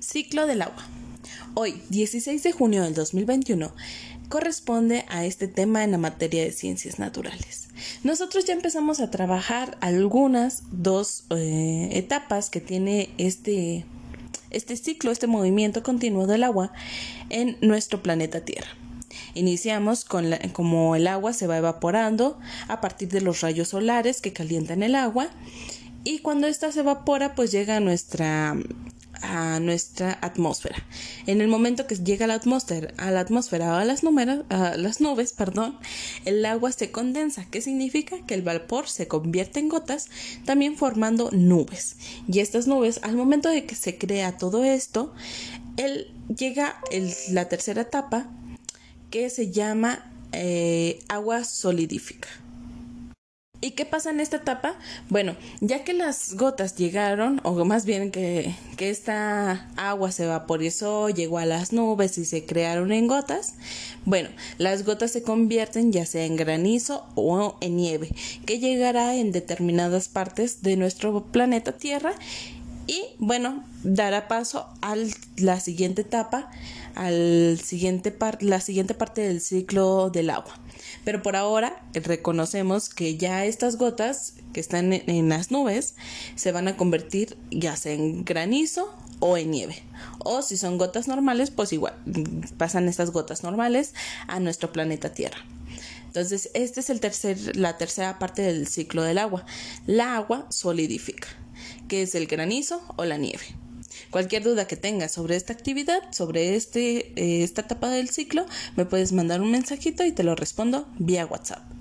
Ciclo del agua. Hoy, 16 de junio del 2021, corresponde a este tema en la materia de ciencias naturales. Nosotros ya empezamos a trabajar algunas dos eh, etapas que tiene este, este ciclo, este movimiento continuo del agua en nuestro planeta Tierra. Iniciamos con como el agua se va evaporando a partir de los rayos solares que calientan el agua y cuando ésta se evapora pues llega a nuestra a nuestra atmósfera. En el momento que llega a la atmósfera, a o a las, nubes, perdón, el agua se condensa, que significa que el vapor se convierte en gotas, también formando nubes. Y estas nubes, al momento de que se crea todo esto, él llega la tercera etapa que se llama eh, agua solidífica. ¿Y qué pasa en esta etapa? Bueno, ya que las gotas llegaron, o más bien que, que, esta agua se vaporizó, llegó a las nubes y se crearon en gotas, bueno, las gotas se convierten ya sea en granizo o en nieve, que llegará en determinadas partes de nuestro planeta Tierra y bueno, dará paso a la siguiente etapa, al siguiente la siguiente parte del ciclo del agua. Pero por ahora reconocemos que ya estas gotas que están en, las nubes se van a convertir ya sea en granizo o en nieve. O si son gotas normales, pues igual pasan estas gotas normales a nuestro planeta Tierra. Entonces, esta es el tercer, la tercera parte del ciclo del agua. La agua solidifica, que es el granizo o la nieve. Cualquier duda que tengas sobre esta actividad, sobre este, eh, esta etapa del ciclo, me puedes mandar un mensajito y te lo respondo vía WhatsApp.